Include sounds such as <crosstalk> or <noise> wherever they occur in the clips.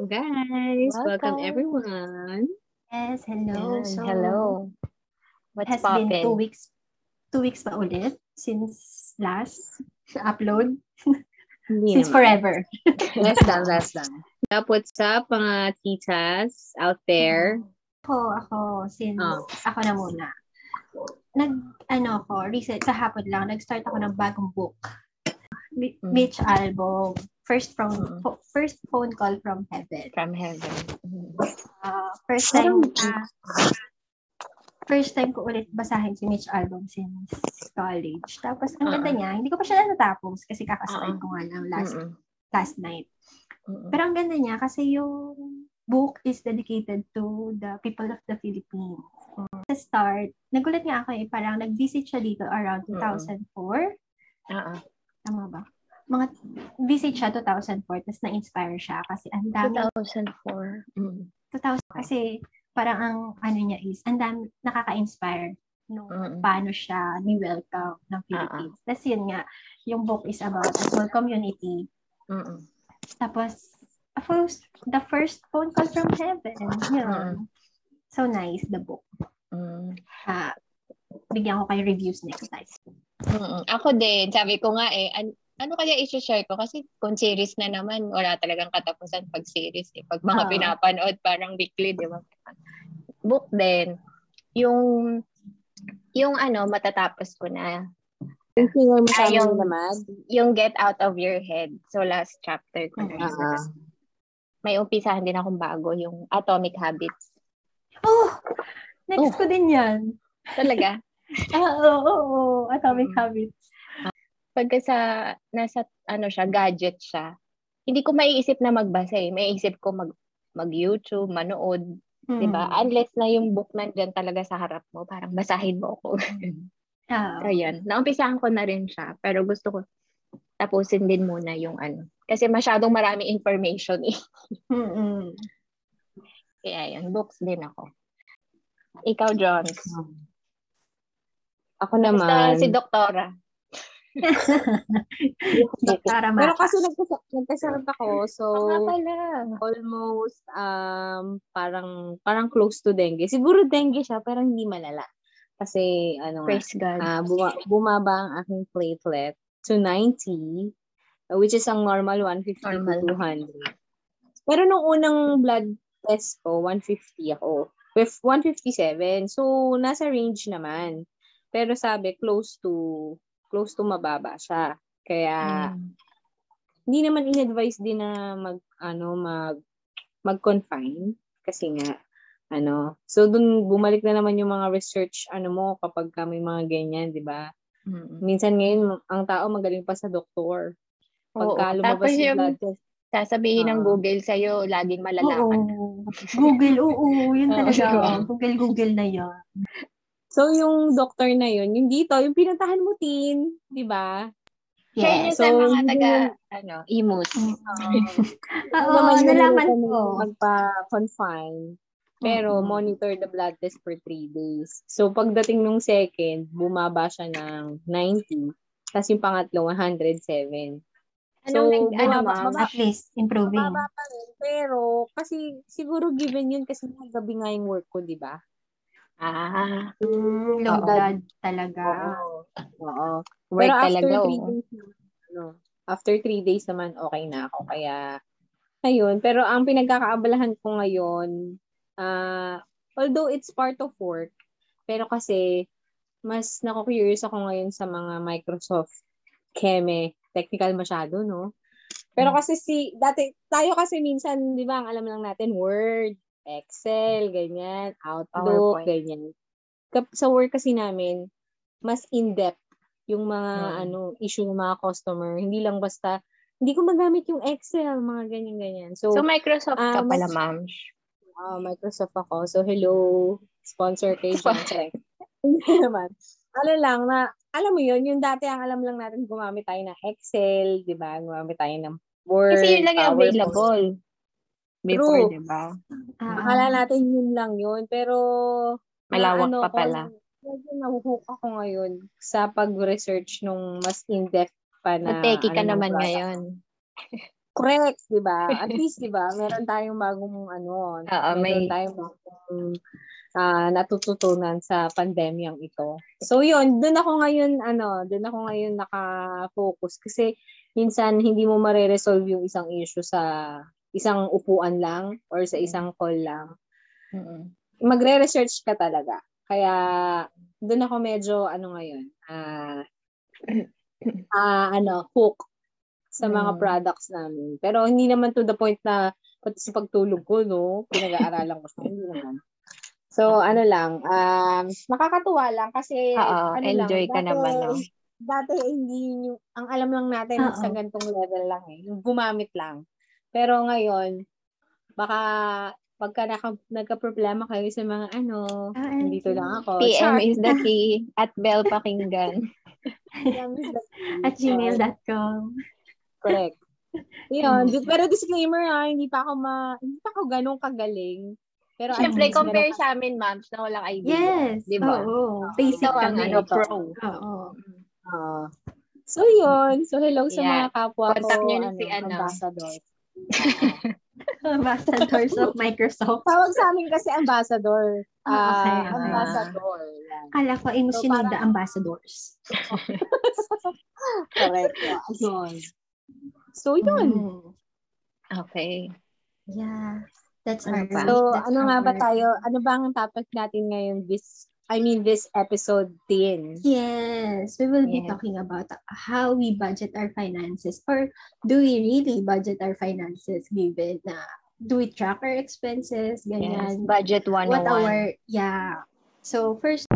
Hello, guys. Welcome, Welcome. everyone. Yes, hello. Ayan, So, hello. What's has been two poppin'? weeks, two weeks pa ulit since last upload. Hindi Since naman. forever. <laughs> Less than, less than. Up, what's up, mga titas out there? Ako, ako, since Oh. ako na muna. Nag, ano ko, recent, kahapon lang, nag-start ako ng bagong book. Mi- Mm. Album. First from, Mm. pho- first phone call from heaven. From heaven. Mhm. Uh, first time, ah, first time ko ulit basahin si Mitch album since college. Tapos, ang ganda Ah. niya. Hindi ko pa siya natapos kasi kakastart Ah. ko nga lang last, Mm-mm. last night. Mm-mm. Pero ang ganda niya kasi yung book is dedicated to the people of the Philippines. Sa start, nagulat nga ako eh, parang nag-visit siya dito around 2004. Oo. Tama ba? Mga visit siya 2004, tapos na-inspire siya kasi ang dami 2004. Mm. 2000 kasi parang ang ano niya is ang dami nakaka-inspire no Mm. paano siya ni-welcome ng Philippines. Tapos yun nga, yung book is about a small community. Mm-mm. Tapos, a first, the first phone call from heaven. Yun. So nice, the book. Mm. Ah, bigyan ko kayo reviews next time. Mm-mm. Ako din, sabi ko nga eh, an- ano kaya i-share ko? Kasi kung series na naman, wala talagang katapusan pag series. Eh. Pag mga Oo. pinapanood, parang weekly, di ba? Book din. Yung, yung ano, matatapos ko na. Yung singer mo Ah, yung- naman. Yung Get Out of Your Head. So, last chapter ko na. Tapos May umpisahan din akong bago, yung Atomic Habits. Oh! Next Oh. ko din yan. Talaga? <laughs> Ah, oo, oo, oo. Atomic Mm. Habits. Pagka sa, nasa, ano siya, gadget siya, hindi ko maiisip na magbasa eh. Maiisip ko mag, mag-YouTube, manood, Mm. di ba? Unless na yung book nandyan talaga sa harap mo, parang basahin mo ako. <laughs> Ah, so, yun. Naumpisahan ko na rin siya, pero gusto ko tapusin din muna yung ano. Kasi masyadong marami information eh. mm-mm. <laughs> Kaya yun, books din ako. Ikaw, Jones. Ako Basta naman. si Doktora. <laughs> Doktora Pero kasi nagkasa- nagkasakit ako, so nga almost um parang parang close to dengue. Siguro dengue siya, pero hindi malala. Kasi ano nga, Praise God. ah, buma- bumaba ang aking platelet to 90, uh, which is ang normal 150 Normal. to 200. Pero nung unang blood test ko, 150 ako. With 157. So, nasa range naman. Pero sabi, close to, close to mababa siya. Kaya, Mm. hindi naman in-advise din na mag, ano, mag, mag-confine. Kasi nga, ano, so dun bumalik na naman yung mga research, ano mo, kapag ka may mga ganyan, di ba? Mm. Minsan ngayon, ang tao magaling pa sa doktor. Oo. Pagka lumabas Tapos yung blood test. sasabihin ng Oo. Google sa'yo, laging malalakan. Oo. Google, oo. Yun <laughs> Oo, talaga. Google, Google na yun. So, yung doctor na yun, yung dito, yung pinuntahan mo, tin, di ba? Share niyo Yes. sa So, mga taga, naman- ano, imus. Oo, <laughs> nalaman ko. magpa-confine. Pero Mm-mm. monitor the blood test for three days. So, pagdating nung second, bumaba siya ng 90. Tapos yung pangatlo, 107. Anong, So, nag, ano, baba- At least, improving. Mababa pa rin. Pero, kasi siguro given yun kasi gabi nga yung work ko, di ba? Ah, Mm, low Oo. talaga. Oo. Oo. work Pero after talaga. three oh. days naman, ano, after three days naman, okay na ako. Kaya, ayun. Pero ang pinagkakaabalahan ko ngayon, ah, although it's part of work, pero kasi, mas nako-curious ako ngayon sa mga Microsoft Keme. Technical masyado, no? Pero Mm. kasi si, dati, tayo kasi minsan, di ba, ang alam lang natin, Word, Excel, ganyan, Outlook, PowerPoint. ganyan. Kap- Sa work kasi namin, mas in-depth yung mga Mm. ano issue ng mga customer. Hindi lang basta, hindi ko magamit yung Excel, mga ganyan-ganyan. So, So, Microsoft ka ah, pala, ma'am. ah, Microsoft ako. So, hello, sponsor kay Johnson. Hindi naman. Ano lang na, alam mo yun, yung dati ang alam lang natin gumamit tayo ng Excel, di ba? Gumamit tayo ng Word, Kasi yun lang yung available. Before, True. di ba? Ah, Akala natin yun lang yun. Pero, Malawak ano, pa pala. medyo nahuhook ako ngayon sa pag-research nung mas in-depth pa na Mateki ka ano, naman ngayon. <laughs> Correct, 'di ba? At least 'di ba, meron tayong bagong ano, Oo, meron may- tayong bagong ah, natututunan sa pandemyang ito. So 'yun, doon ako ngayon ano, doon ako ngayon naka-focus kasi minsan hindi mo mare-resolve yung isang issue sa isang upuan lang or sa isang call lang. Mm-mm. Magre-research ka talaga. Kaya doon ako medyo ano ngayon, ah <coughs> ah, ano, hook sa mga Mm. products namin. Pero hindi naman to the point na pati sa pagtulog ko, no, pinag-aaralan ko siya. Hindi naman. So, ano lang, um, nakakatuwa lang kasi, Oo, ano enjoy lang, ka naman, no? Dati, hindi yun yung, ang alam lang natin Oo. sa gantong level lang eh, yung gumamit lang. Pero ngayon, baka pagka naka, nagka-problema kayo sa mga ano, Ah, dito lang ako. PM Char. <laughs> is the key at Bell Pakinggan. At gmail.com. Correct. Yun. Di- Pero disclaimer ha, hindi pa ako ma, hindi pa ako ganun kagaling. Pero Siyempre, least compare sa amin, ma'am, na walang idea. Yes. Di ba? Oo. Basic Ikaw ang kami. ano, ito. pro. Oo. ka- Ah. so yun. So hello sa Yeah. mga kapwa Contact ko. nyo na si ano. Ambassador. <laughs> Ambassadors of Microsoft. Tawag sa amin kasi ambassador. Ah, okay. Ah, ambassador. Yan. Kala ko, I So, parang- the ambassadors. <laughs> Correct. <laughs> Yun. So yun. Mm. Okay. Yeah. That's Ano our? So that's ano nga ba our- tayo? Ano ba ang topic natin ngayon this I mean this episode 10? Yes, we will be Yes. talking about how we budget our finances or do we really budget our finances given na do we track our expenses, Yes. ganyan. Budget 101. What our, yeah. So first,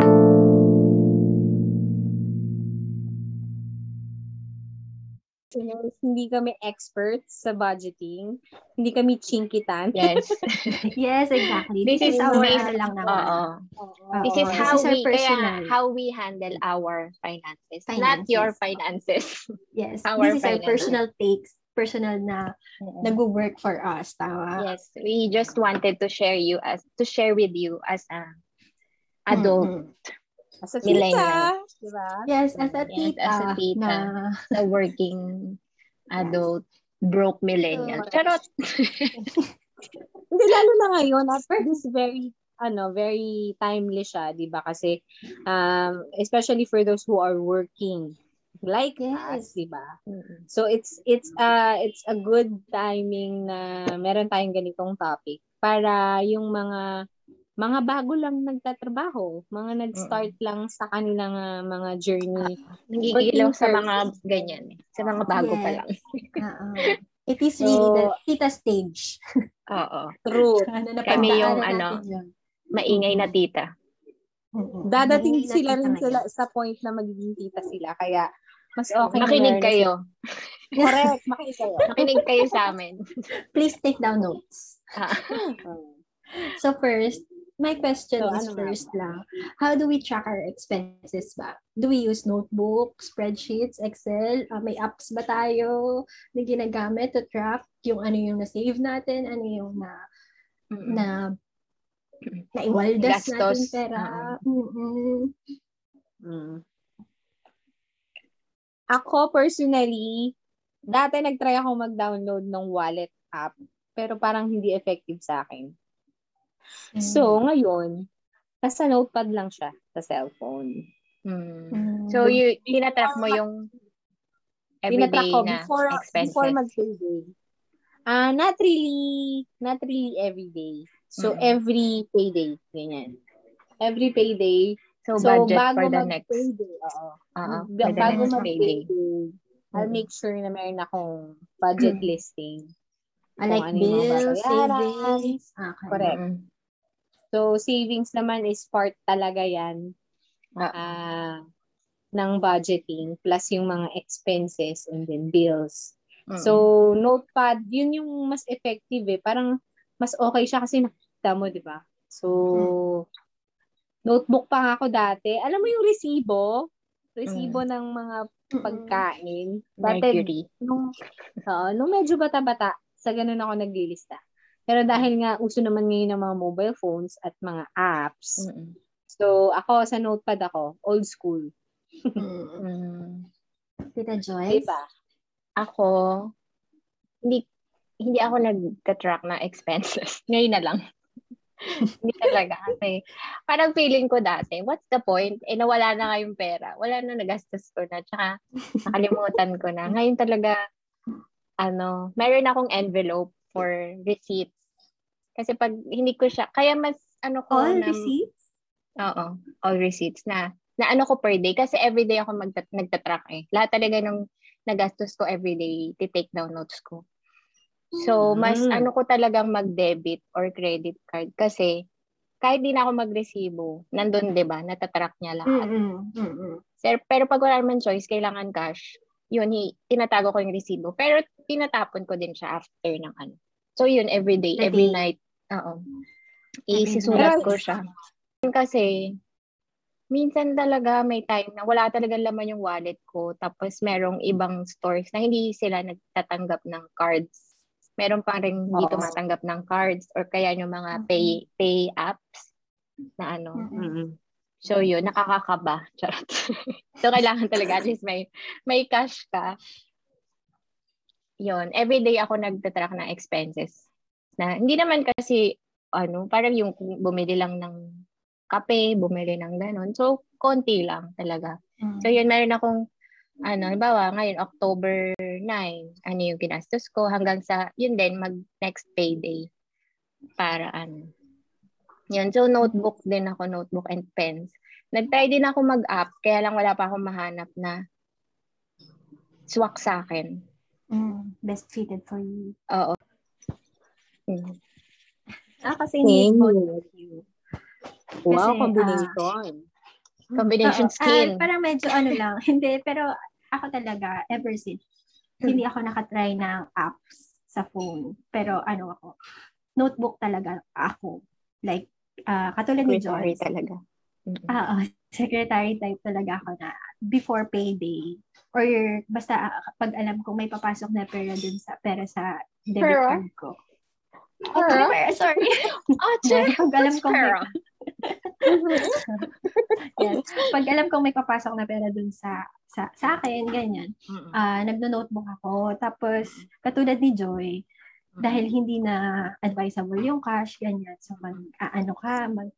listeners, hindi kami experts sa budgeting. Hindi kami chinkitan. Yes. <laughs> yes, exactly. This This, is is our based- ano lang naman. Oo. Oo. This is This how is our we kaya personal. how we handle our finances, not Finances. your finances. <laughs> Yes, our this is our finances. personal takes, personal na nag-work for us, tama? yes, we just wanted to share you as to share with you as a adult Mhm. As a Millennial. tita, di ba? Yes, as a Yes, tita, as a tita. na a working adult broke millennial. So, Charot. <laughs> <laughs> Hindi, lalo na ngayon, at this very, ano, very timely siya, di ba? Kasi, um, especially for those who are working, like us, Yes. di ba? So, it's, it's, uh, it's a good timing na meron tayong ganitong topic para yung mga, mga bago lang nagtatrabaho, mga nag-start lang sa kanilang uh, mga journey. Nangigilaw sa Working mga ganyan. eh. Sa mga bago pa Yes. lang. Oo. It is So, really the tita stage. Oo. True. <laughs> ano, Kami yung ano, yun. Maingay na tita. Mm-mm. Dadating Ngayon sila rin sila sa point na magiging tita sila. Kaya, mas okay na Makinig kayo. Correct. Makinig kayo. <laughs> Makinig kayo sa amin. Please take down notes. <laughs> So first, my question So, is ano first lang. How do we track our expenses ba? Do we use notebook, spreadsheets, Excel? Ah, may apps ba tayo na ginagamit to track yung ano yung na-save natin, ano yung na na naiwaldas natin pera. Mm-mm. Mm. Ako personally, dati nagtry ako mag-download ng wallet app, pero parang hindi effective sa akin. So, ngayon, nasa notepad lang siya sa cellphone. Mm. So, you, tinatrack mo yung everyday ko na before, expenses. before mag-payday. Ah, not really, not really every day. So, Mm. every payday, ganyan. Every payday. so, So, budget bago for the next. mag-payday, oo. Ba- for the bago next payday. mag-payday, I'll make sure na meron akong budget Mm. listing. I like ano bills, savings. Okay. Correct. Mm. So, savings naman is part talaga yan Ah. ah, ng budgeting plus yung mga expenses and then bills. Mm. So, notepad, yun yung mas effective eh. Parang mas okay siya kasi nakita mo, di ba? So, notebook pa nga ako dati. Alam mo yung resibo? Resibo ng mga pagkain. Dati, Mercury. nung, oo, nung medyo bata-bata, sa ganun ako naglilista. Pero dahil nga uso naman ngayon ng mga mobile phones at mga apps, Mm. so ako sa notepad ako, old school. Mm. Mm. Tita Joyce? Diba? Ako, hindi hindi ako nag-track na expenses. <laughs> Ngayon na lang. <laughs> hindi talaga. Kasi parang feeling ko dati, what's the point? Eh, nawala na kayong pera. Wala na, nagastos ko na. Tsaka, nakalimutan ko na. Ngayon talaga, ano, meron akong envelope for receipts. Kasi pag hindi ko siya, kaya mas, ano ko All na, receipts? Oo, all receipts na na ano ko per day kasi everyday ako mag nagtatrack eh. Lahat talaga ng nagastos ko everyday, ti-take down notes ko. So, mas Mm. ano ko talagang mag-debit or credit card kasi kahit di na ako magresibo, nandun 'di ba, natatrack niya lahat. Mm-mm. Mm-mm. Sir, pero pag wala naman choice, kailangan cash. Yun, hi- tinatago ko yung resibo. Pero tinatapon ko din siya after ng ano. So yun, every day, every Every- night. Oo. Isisulat ko siya. Kasi, minsan talaga may time na wala talaga laman yung wallet ko. Tapos merong ibang stores na hindi sila nagtatanggap ng cards. Meron pa rin hindi Oo. tumatanggap ng cards or kaya yung mga pay pay apps na ano. Mm-mm. So yun, nakakakaba. Charot. <laughs> so kailangan talaga at least may may cash ka. Yun, everyday ako nagtatrack ng expenses. Na hindi naman kasi ano, parang yung bumili lang ng kape, bumili ng ganon. So konti lang talaga. Mm. So yun, meron akong ano, halimbawa, ngayon, October 9, ano yung ginastos ko hanggang sa, yun din, mag next payday. Para ano. Yun, so notebook din ako, notebook and pens. Nag-try din ako mag-app, kaya lang wala pa akong mahanap na swak sa akin. Mm. Best fitted for you. Oo. Mm. Ah, kasi hindi Same. both of you. Wow, Kasi, combination. Combination Oo. skin. Ah, parang medyo ano lang. <laughs> hindi, pero ako talaga, ever since, hindi ako nakatry ng apps sa phone. Pero ano ako, notebook talaga ako. Like, ah katulad ni Secretary Joyce. talaga. Mm. Ah, oh, secretary type talaga ako na before payday or basta ah, pag alam kong may papasok na pera dun sa pera sa debit Pera? card ko. Pera? Pera, <laughs> sorry. Ah, <laughs> Yes, pag alam kong may, pera? yes, pag alam kong may papasok na pera dun sa sa, sa akin, ganyan. Mm-mm. Ah, nagno-notebook ako. Tapos katulad ni Joy, dahil hindi na advisable yung cash, ganyan. So, mag, ah, ano ka, mag,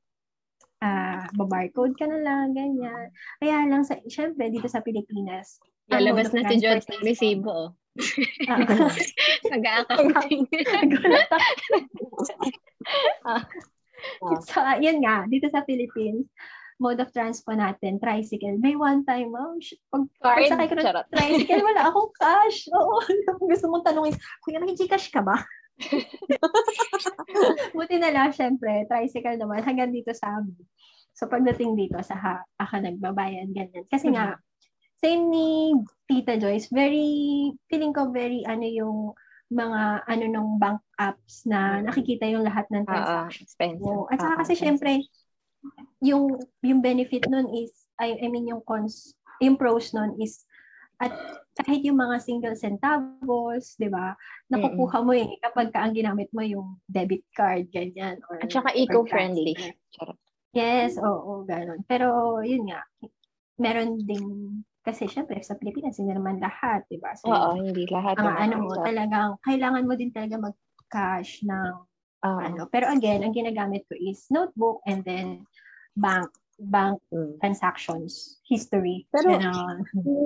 ah, babarcode ka na lang, ganyan. Kaya lang, sa, syempre, dito sa Pilipinas, Lalabas na si George ng resibo. oh. <laughs> Ako. <laughs> Ah. So, ah, yun nga, dito sa Philippines, mode of transport natin, tricycle. May one time, sh- pag, pag Card? sakay ko ng tricycle, wala <laughs> akong cash. Oo, <laughs> gusto mong tanungin, kuya, may Gcash ka ba? <laughs> Buti na lang, syempre, tricycle naman, hanggang dito sa amin. So, pagdating dito, sa ha, ako nagbabayan, ganyan. Kasi nga, same ni Tita Joyce, very, feeling ko very, ano yung mga, ano nung bank apps na Mm. nakikita yung lahat ng Oo, transaction. expensive. mo. At saka Oo, kasi expensive. syempre, yung, yung benefit nun is, I, I mean yung cons, yung pros nun is, at kahit yung mga single centavos, di ba, nakukuha mo eh kapag ka ang ginamit mo yung debit card, ganyan. Or, At saka eco-friendly. Yes, oo, ganun. Pero yun nga, meron ding, kasi syempre sa Pilipinas, hindi naman lahat, di ba? So, Oo, hindi lahat. ang ng ano mo, talagang, kailangan mo din talaga mag-cash ng Oo. ano. Pero again, ang ginagamit ko is notebook and then bank bank Mm. transactions history. Pero-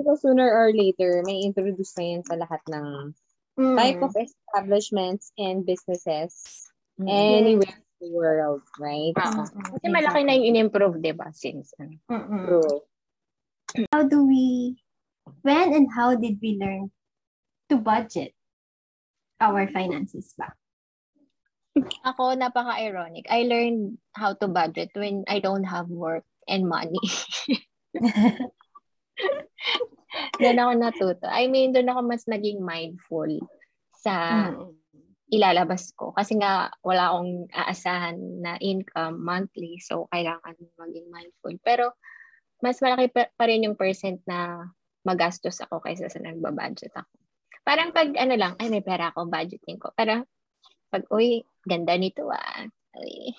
ko sooner or later, may introduce na yun sa lahat ng Mm. type of establishments and businesses Mm. anywhere in the world, right? Mm-mm. Kasi malaki na yung in-improve, di ba? Since, ano. True. How do we, when and how did we learn to budget our finances ba? Ako, napaka-ironic. I learned how to budget when I don't have work and money. <laughs> doon ako natuto. I mean, doon ako mas naging mindful sa Mm. ilalabas ko. Kasi nga, wala akong aasahan na income monthly. So, kailangan maging mindful. Pero, mas malaki pa, rin yung percent na magastos ako kaysa sa nagbabudget ako. Parang pag ano lang, ay may pera ako, budgeting ko. Pero pag, uy, ganda nito ah. Ay,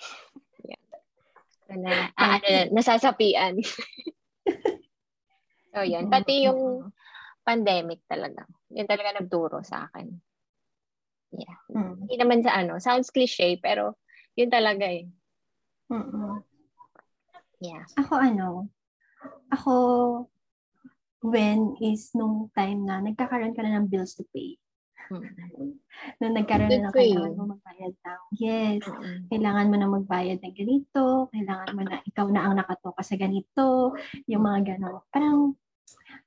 yan. <laughs> na, ah, ano, nasasapian. <laughs> so, yan. Pati yung pandemic talaga. Yun talaga nagturo sa akin. Yeah. Mm. Hindi naman sa ano, sounds cliche, pero yun talaga eh. Mm-mm. Yeah. Ako ano, ako, when is nung time na nagkakaroon ka na ng bills to pay. Mm. Nung nagkaroon Good na ng kailangan mo magbayad ng, yes, Mm-mm. kailangan mo na magbayad ng ganito, kailangan mo na, ikaw na ang nakatoka sa ganito, yung mga ganon. Parang,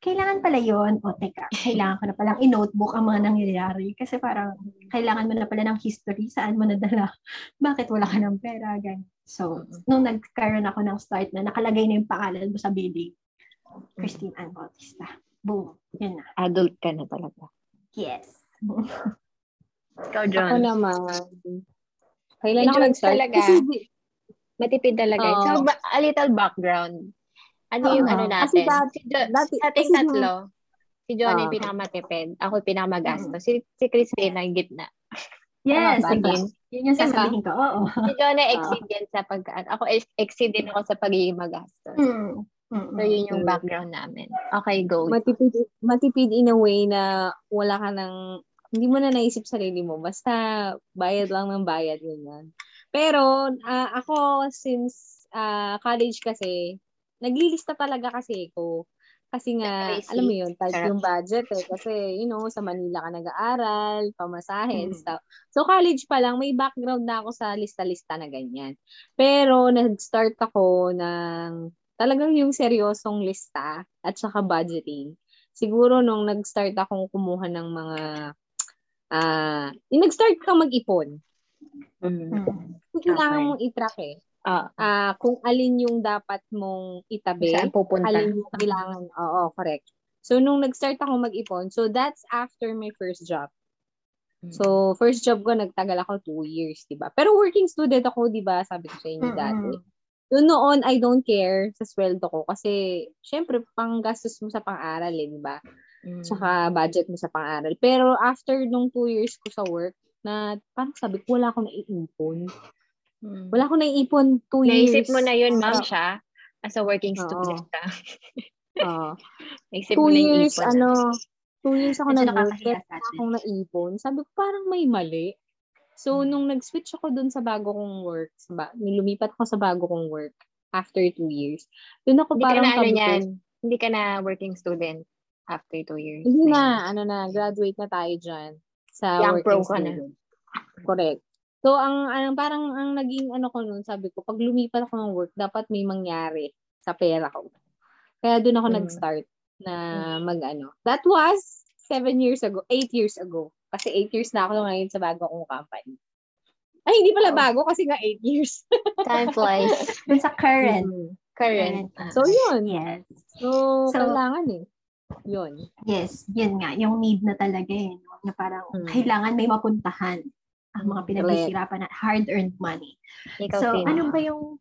kailangan pala yon o teka, <laughs> kailangan ko na palang i-notebook ang mga nangyayari kasi parang kailangan mo na pala ng history, saan mo nadala, <laughs> bakit wala ka ng pera, ganyan. So, nung nagkaroon ako ng start na nakalagay na yung pangalan mo sa billing, Christine Ann Bautista. Boom. Yun na. Adult ka na talaga. Yes. Ikaw, Ako John. naman. Kailan ako nag-start? talaga. Kasi, <laughs> Matipid talaga. Oo. So, ba- a little background. Ano yung Oo. ano Kasi natin? dati- si Jo- dati- sa ating tatlo, si John yung Oo. pinakamatipid. Ako yung pinakamagastos. Si, si Christine ang gitna. Yes. Diba? Tin? Yun yung Diba? sasabihin ko. Oo. Si John ay exceed yan sa pag... Ako ex- exceed din ako sa pagiging magastos. Mm. Mm-mm. So, yun yung background namin. Okay, go. matipid, matipid in a way na wala ka ng, hindi mo na naisip sarili mo. Basta bayad lang ng bayad. Ganyan. Pero ah, ako, since ah, college kasi, naglilista talaga kasi ako. Kasi nga, alam mo yun, tight yung budget eh. Kasi, you know, sa Manila ka nag-aaral, pamasahe and Mm. stuff. So, college pa lang, may background na ako sa lista-lista na ganyan. Pero, nag-start ako ng talagang yung seryosong lista at saka budgeting. Siguro nung nag-start akong kumuha ng mga ah, yung nag-start kang mag-ipon. Mm. Mm. Kailangan Okay. mong i-track eh. Ah, Ah, kung alin yung dapat mong itabi, saan pupunta? alin yung kailangan. Oo, correct. So, nung nag-start ako mag-ipon, so that's after my first job. Mm. So, first job ko, nagtagal ako two years, di ba? Pero working student ako, di ba? Sabi ko sa inyo dati. Mm-mm. So, noon, I don't care sa sweldo ko kasi, syempre, panggastos mo sa pang-aral, eh, di ba? Mm. Budget mo sa pang-aral. Pero after nung two years ko sa work, na parang sabi ko, wala akong naiipon. Mm. Wala akong naiipon two years. Naisip mo na yun, ma'am, Oo. siya? As a working Oo. student ka. <laughs> Oo. Naisip two mo na years, ipon. ano, two years ako nag-work, akong naipon. Sabi ko, parang may mali. So, Hmm. nung nag-switch ako dun sa bago kong work, sa ba- lumipat ako sa bago kong work after two years, dun ako Hindi ka parang na ano sabi ko, yan. Hindi ka na working student after two years. Hindi na, ano na, graduate na tayo dyan sa Young working pro ka na. Correct. So, ang, ang parang ang naging ano ko nun, sabi ko, pag lumipat ako ng work, dapat may mangyari sa pera ko. Kaya doon ako Mm. nag-start na mag-ano. That was seven years ago, eight years ago. Kasi eight years na ako ngayon sa bago kong company. Ay, hindi pala Oh. bago kasi nga eight years. <laughs> Time flies. Dun sa current. Mm. Current. So, yun. Yes. So, So- kailangan eh. Yun. Yes, yun nga. Yung need na talaga eh. No? Na parang Mm. kailangan may mapuntahan ang mga pinaghihirapan na hard-earned money. Ikaw, so, sino? ano ba yung...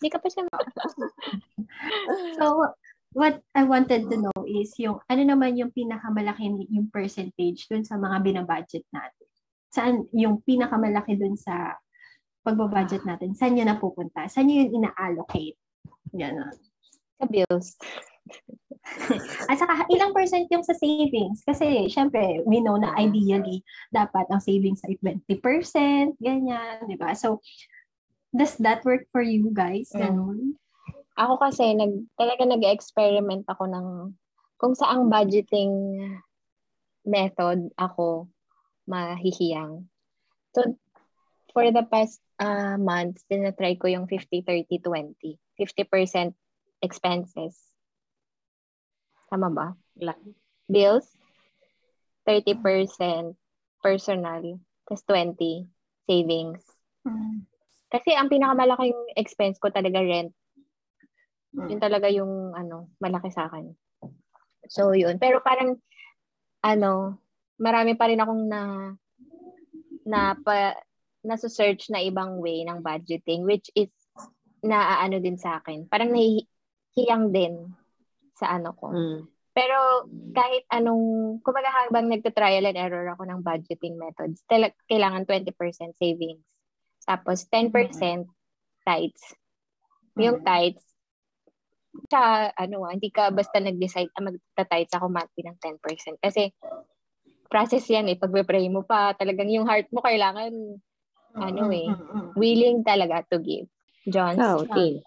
Hindi ka pa siya. <laughs> So, what I wanted to know is yung ano naman yung pinakamalaki yung percentage dun sa mga binabudget natin. Saan yung pinakamalaki dun sa pagbabudget natin? Saan yun napupunta? Saan yun ina-allocate? Yan. Sa bills. <laughs> At saka, ilang percent yung sa savings? Kasi, syempre, we know na ideally, dapat ang savings ay 20%, ganyan, di ba? So, does that work for you guys? Mm. Ganun? Ako kasi, nag, talaga nag-experiment ako ng kung saang budgeting method ako mahihiyang. So, for the past uh, months, tinatry ko yung 50-30-20. 50% expenses. Tama ba? Bills, 30% personal, tas 20 savings. Mm. Kasi ang pinakamalaking expense ko talaga rent. Mm. Yun talaga yung ano, malaki sa akin. So yun, pero parang ano, marami pa rin akong na na pa nasa-search na ibang way ng budgeting which is naaano din sa akin. Parang nahihiyang din sa ano ko. Mm. Pero kahit anong, kumbaga habang nagta-trial and error ako ng budgeting methods, tala- kailangan 20% savings. Tapos 10% tithes. Yung Mm. tithes, sa ano ah, hindi ka basta nag-decide ah, magta-tithes ako monthly ng 10%. Kasi process yan eh. Pagpe-pray mo pa, talagang yung heart mo kailangan, ano eh, Mm-mm. willing talaga to give. John? Oh, okay.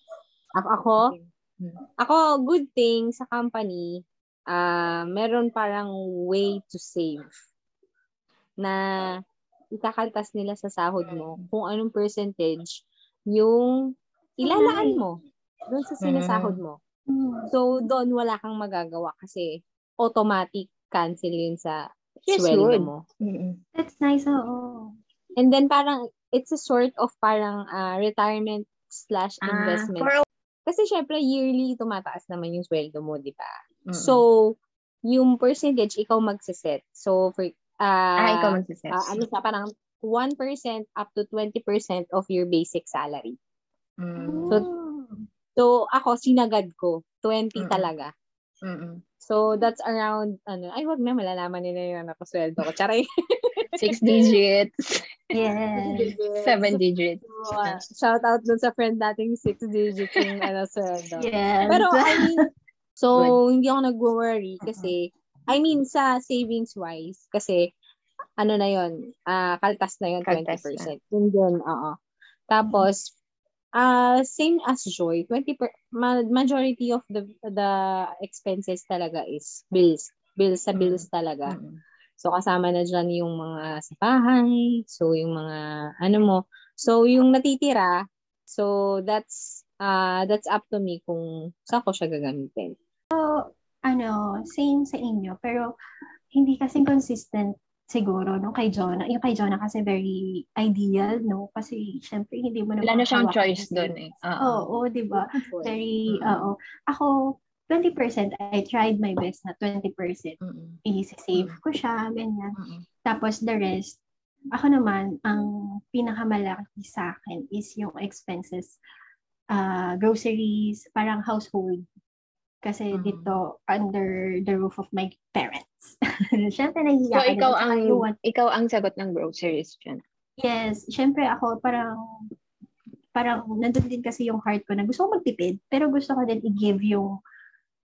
Ako, ako, ako, good thing sa company, ah meron parang way to save na ikakaltas nila sa sahod mo kung anong percentage yung ilalaan mo doon sa sinasahod mo. Mm. So, doon wala kang magagawa kasi automatic cancel yun sa Yes, sweldo mo. Mm-mm. That's nice, oo. And then parang, it's a sort of parang ah, retirement slash Ah, investment. for- Kasi syempre, yearly tumataas naman yung sweldo mo, di ba? Mm-mm. So, yung percentage, ikaw magsiset. So, for, ah, ah, ikaw magsiset. ah, ano sa parang 1% up to 20% of your basic salary. Mm. So, So, ako, sinagad ko. 20 Mm-mm. talaga. Mm-mm. So, that's around, ano, ay, wag na, malalaman nila yung ano sweldo ko. Charay. <laughs> Six digits. yes. Seven digits. So, ah, shout out dun sa friend nating six digits yung ano, sweldo. Yes. Pero, I mean, <laughs> so, hindi ako nag-worry kasi, I mean, sa savings-wise, kasi, ano na yon ah kaltas na yon Kaltas 20%. Yun oo. Tapos, ah same as Joy, 20 per, ma- majority of the the expenses talaga is bills. Bills sa bills talaga. Mm-mm. So, kasama na dyan yung mga sa bahay, so yung mga, ano mo. So, yung natitira, so that's, uh, that's up to me kung saan ko siya gagamitin. ano, same sa inyo, pero hindi kasi consistent siguro no kay Jonah. Yung kay Jonah kasi very ideal, no? Kasi syempre hindi mo na Wala na siyang choice doon eh. Oo. Oo, oh, 'di ba? Very Mm. oo. Ako 20%, I tried my best na 20%. Mm-mm. I-save ko siya, ganyan. Mm-mm. Tapos the rest, ako naman, ang pinakamalaki sa akin is yung expenses, uh, groceries, parang household. Kasi Mm. dito, under the roof of my parents. <laughs> Siyempre, nahihiya So, ka ikaw ang, ikaw ang sagot ng groceries dyan. Yes, syempre ako parang parang nandun din kasi yung heart ko na gusto ko magtipid, pero gusto ko din i-give yung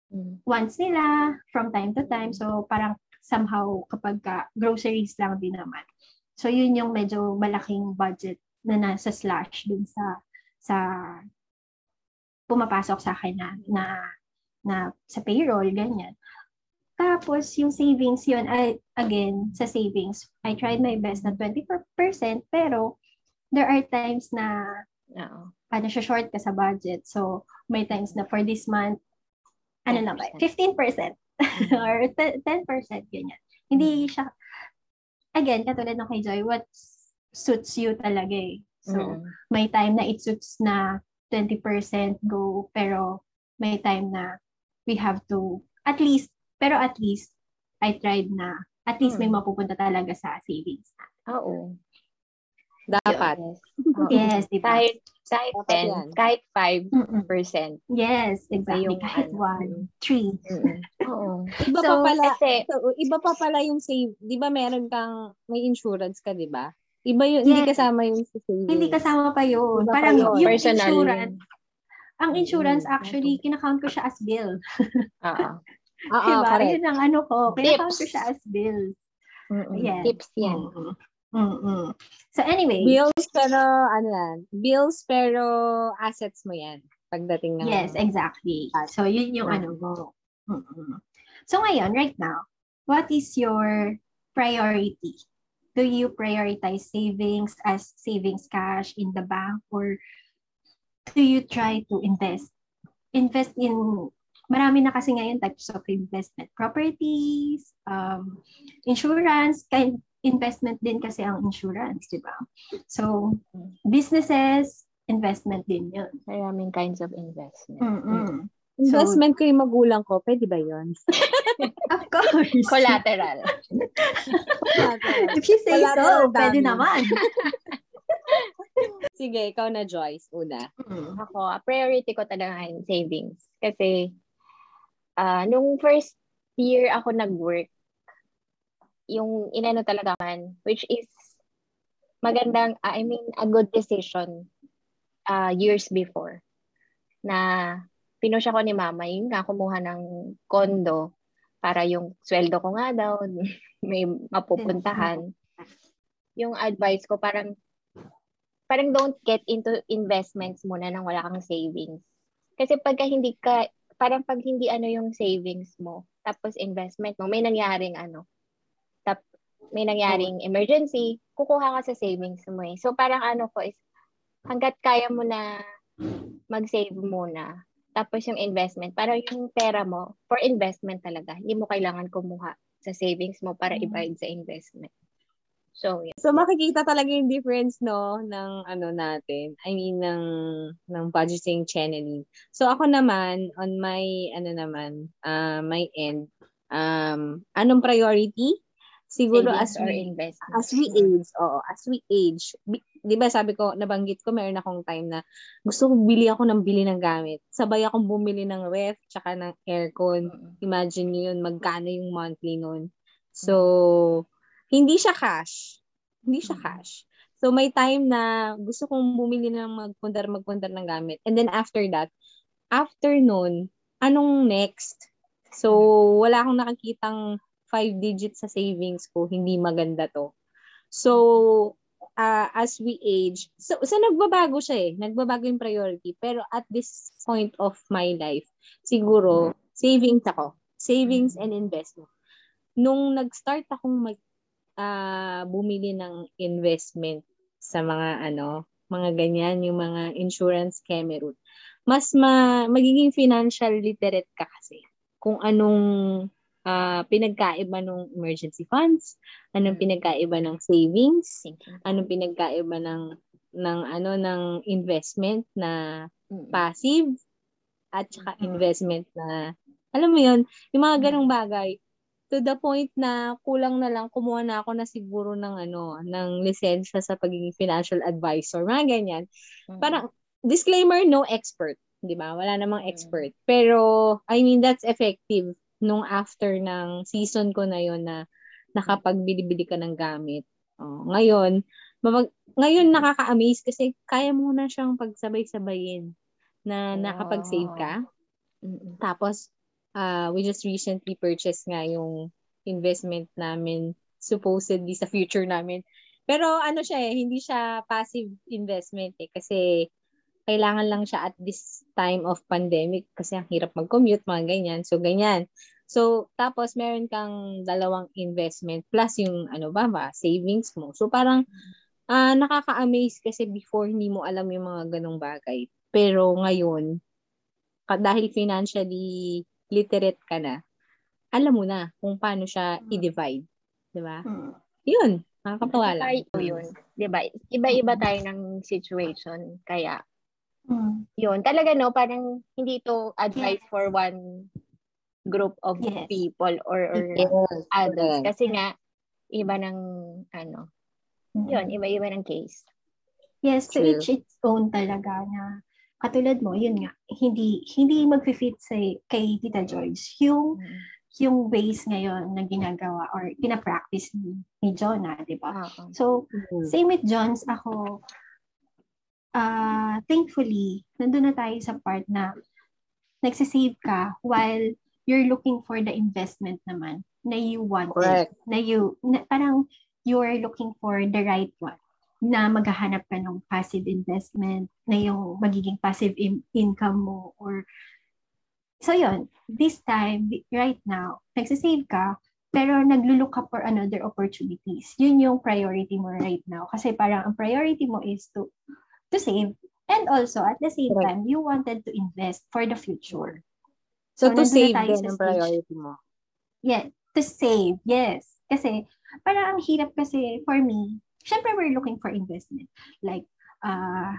Mm. wants nila from time to time. So, parang somehow kapag ka, groceries lang din naman. So, yun yung medyo malaking budget na nasa slash dun sa sa pumapasok sa akin na na, na sa payroll, ganyan. Tapos, yung savings yun, I, again, sa savings, I tried my best na 20%, pero there are times na Oo. ano siya short ka sa budget. So, may times na for this month, ano na ba, 15% <laughs> or 10%, ganyan. Hindi siya, again, katulad ng kay Joy, what suits you talaga eh. So, Mm-mm. may time na it suits na 20% go, pero may time na we have to, at least, pero at least, I tried na, at least may Mm. mapupunta talaga sa savings. Oo. Dapat. Yes. Oo. <laughs> Yes, di ba? Kahit, kahit Dapat 10, yan. kahit 5%. Mm-mm. Yes, exactly. yung Kahit ano, one, mm. three. Mm-mm. <laughs> Oo. Iba So, pa pala, Kasi, so, iba pa pala yung save. Di ba meron kang, may insurance ka, di ba? Iba yun, hindi Yes. kasama yung sa savings. Hindi kasama pa yun. Iba pa Parang yun. yung personal insurance, yun. Ang insurance actually, kinakount ko siya as bill. Oo. Oo, <laughs> diba? correct. Yun ang ano ko, kinakount ko siya as bill. Mm-mm. Yes. Tips yan. Mm-mm. Mm-mm. So anyway, Bills pero, ano yan, bills pero assets mo yan. Pagdating ng... yes, exactly. So yun yung Ah. ano mo. Mm-mm. So ngayon, right now, what is your priority? Do you prioritize savings as savings cash in the bank or do you try to invest? Invest in, marami na kasi ngayon types of investment. Properties, um, insurance, kind investment din kasi ang insurance, di ba? So, businesses, investment din yun. Maraming kinds of investment. Mm-mm. Investment ko yung magulang ko, pwede ba yun? <laughs> Of course. Collateral. If you say Collateral so, pwede damage. naman. <laughs> Sige, ikaw na Joyce, una. Mm. Ako, priority ko talaga yung savings. Kasi, ah nung first year ako nag-work, yung inano talaga man, which is magandang, ah, I mean, a good decision ah years before na pinusya ko ni mama, yun nga, kumuha ng condo para yung sweldo ko nga daw <laughs> may mapupuntahan. Yung advice ko parang parang don't get into investments muna nang wala kang savings. Kasi pagka hindi ka parang pag hindi ano yung savings mo, tapos investment mo, may nangyaring ano, tap, may nangyaring emergency, kukuha ka sa savings mo eh. So parang ano ko is, hanggat kaya mo na mag-save muna, tapos yung investment, para yung pera mo, for investment talaga, hindi mo kailangan kumuha sa savings mo para i-bayad sa investment. So, yeah. So makikita talaga yung difference no ng ano natin. I mean ng ng budgeting channeling. So ako naman on my ano naman, uh, my end um anong priority? Siguro savings as we investment. as we age, oo, as we age, bi- 'di ba sabi ko, nabanggit ko meron akong time na gusto ko bili ako ng bili ng gamit. Sabay akong bumili ng ref tsaka ng aircon. Imagine niyo yun, magkano yung monthly nun. So, hindi siya cash. Hindi siya Mm. cash. So, may time na gusto kong bumili ng magpundar-magpundar ng gamit. And then after that, after nun, anong next? So, wala akong nakakitang five digits sa savings ko. Hindi maganda to. So, uh, as we age, so, so nagbabago siya eh. Nagbabago yung priority. Pero at this point of my life, siguro, savings ako. Savings and investment. Nung nag-start akong mag, ah, bumili ng investment sa mga ano, mga ganyan, yung mga insurance Cameroon, mas ma, magiging financial literate ka kasi. Kung anong ah, pinagkaiba ng emergency funds, anong Mm. pinagkaiba ng savings, anong pinagkaiba ng ng ano ng investment na passive at saka investment na alam mo yun, yung mga ganong bagay to the point na kulang na lang kumuha na ako na siguro ng ano ng lisensya sa pagiging financial advisor mga ganyan. Mm-mm. parang disclaimer no expert 'di ba? Wala namang Mm. expert. Pero I mean that's effective nung after ng season ko na yon na nakapagbili-bili ka ng gamit. Oh, ngayon mabag, ngayon nakaka-amaze kasi kaya mo na siyang pagsabay-sabayin na nakapag-save ka. Tapos, uh, we just recently purchased nga yung investment namin supposedly sa future namin. Pero ano siya eh, hindi siya passive investment eh kasi kailangan lang siya at this time of pandemic kasi ang hirap mag-commute, mga ganyan. So, ganyan. So, tapos meron kang dalawang investment plus yung ano ba ba, savings mo. So, parang ah nakaka-amaze kasi before hindi mo alam yung mga ganong bagay. Pero ngayon, dahil financially literate ka na, alam mo na kung paano siya i-divide. Di ba? Mm. Yun. Nakakatawa lang. Tayo yun. Di ba? Iba-iba tayo ng situation. Kaya, Mm. yun. Talaga, no, parang hindi to advice for one group of Yes. people or, or Yes. adults. correct. Kasi nga, iba ng, ano, Mm. yun, iba-iba ng case. Yes, to True. each its own talaga na katulad mo, yun nga, hindi hindi magfi-fit sa kay Tita Joyce yung Mm. yung ways ngayon na ginagawa or pina-practice ni, ni Jonah, di ba? Oo. So, Mm. same with John's, ako, ah thankfully, nandun na tayo sa part na nagsisave ka while you're looking for the investment naman na you. Correct. Na you, na, parang you're looking for the right one na maghahanap ka ng passive investment, na yung magiging passive in- income mo or So yun, this time, right now, nagsisave ka, pero naglulook ka for another opportunities. Yun yung priority mo right now. Kasi parang ang priority mo is to to save. And also, at the same time, you wanted to invest for the future. So, So, to save din ang stage. priority mo. Yeah, to save, yes. Kasi, parang ang hirap kasi for me, syempre we're looking for investment. Like, uh,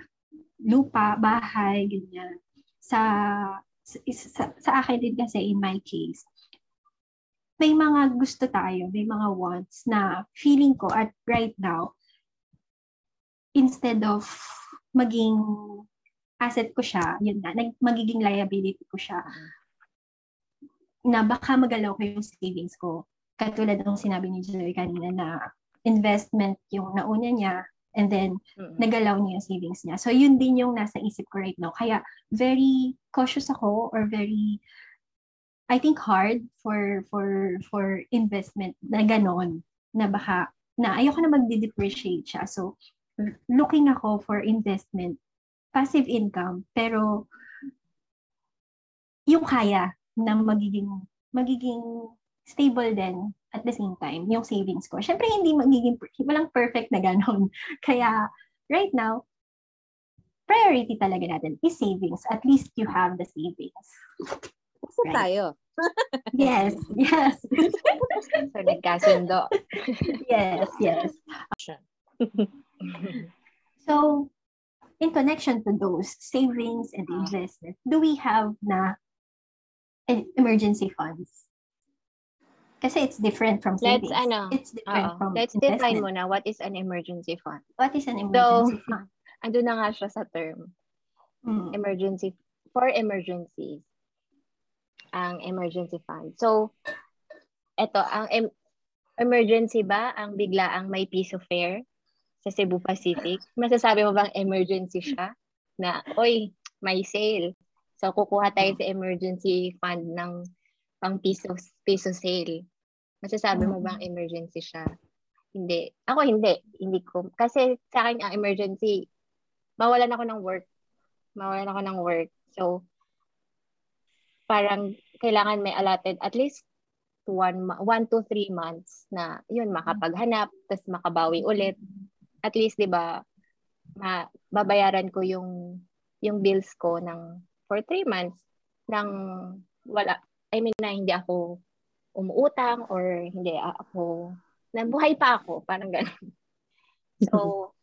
lupa, bahay, ganyan. Sa, sa, sa, akin din kasi in my case, may mga gusto tayo, may mga wants na feeling ko at right now, instead of maging asset ko siya, yun na, magiging liability ko siya, na baka magalaw ko yung savings ko. Katulad ng sinabi ni Joy kanina na investment yung nauna niya and then Mm-mm. nagalaw niya yung savings niya. So yun din yung nasa isip ko right now. Kaya very cautious ako or very I think hard for for for investment na ganon na baka na ayoko na magde-depreciate siya. So looking ako for investment, passive income, pero yung kaya na magiging magiging stable din at the same time yung savings ko. Syempre hindi magiging walang perfect na ganon. <laughs> Kaya right now priority talaga natin is savings. At least you have the savings. Puso right. tayo. <laughs> yes, yes. <laughs> so, nagkasundo. yes, yes. so, in connection to those savings and investment, do we have na emergency funds? Kasi it's different from savings. Let's, ano, it's different uh-oh. from Let's investment. define muna what is an emergency fund. What is an emergency so, <laughs> fund? Ando na nga siya sa term. Mm. Emergency, for emergencies. Ang emergency fund. So, eto, ang em- emergency ba, ang bigla ang may piso fare sa Cebu Pacific? Masasabi mo bang emergency siya? Na, oy, may sale. So, kukuha tayo sa emergency fund ng pang piso, piso sale. Masasabi mo bang emergency siya? Hindi. Ako hindi. Hindi ko. Kasi sa akin, ang emergency, mawalan ako ng work. Mawalan ako ng work. So, parang kailangan may allotted at least one, one to three months na yun, makapaghanap, tapos makabawi ulit. At least, di ba, ma, babayaran ko yung yung bills ko ng for three months nang wala, I mean na hindi ako umuutang or hindi ako, nabuhay pa ako, parang gano'n. <laughs> So,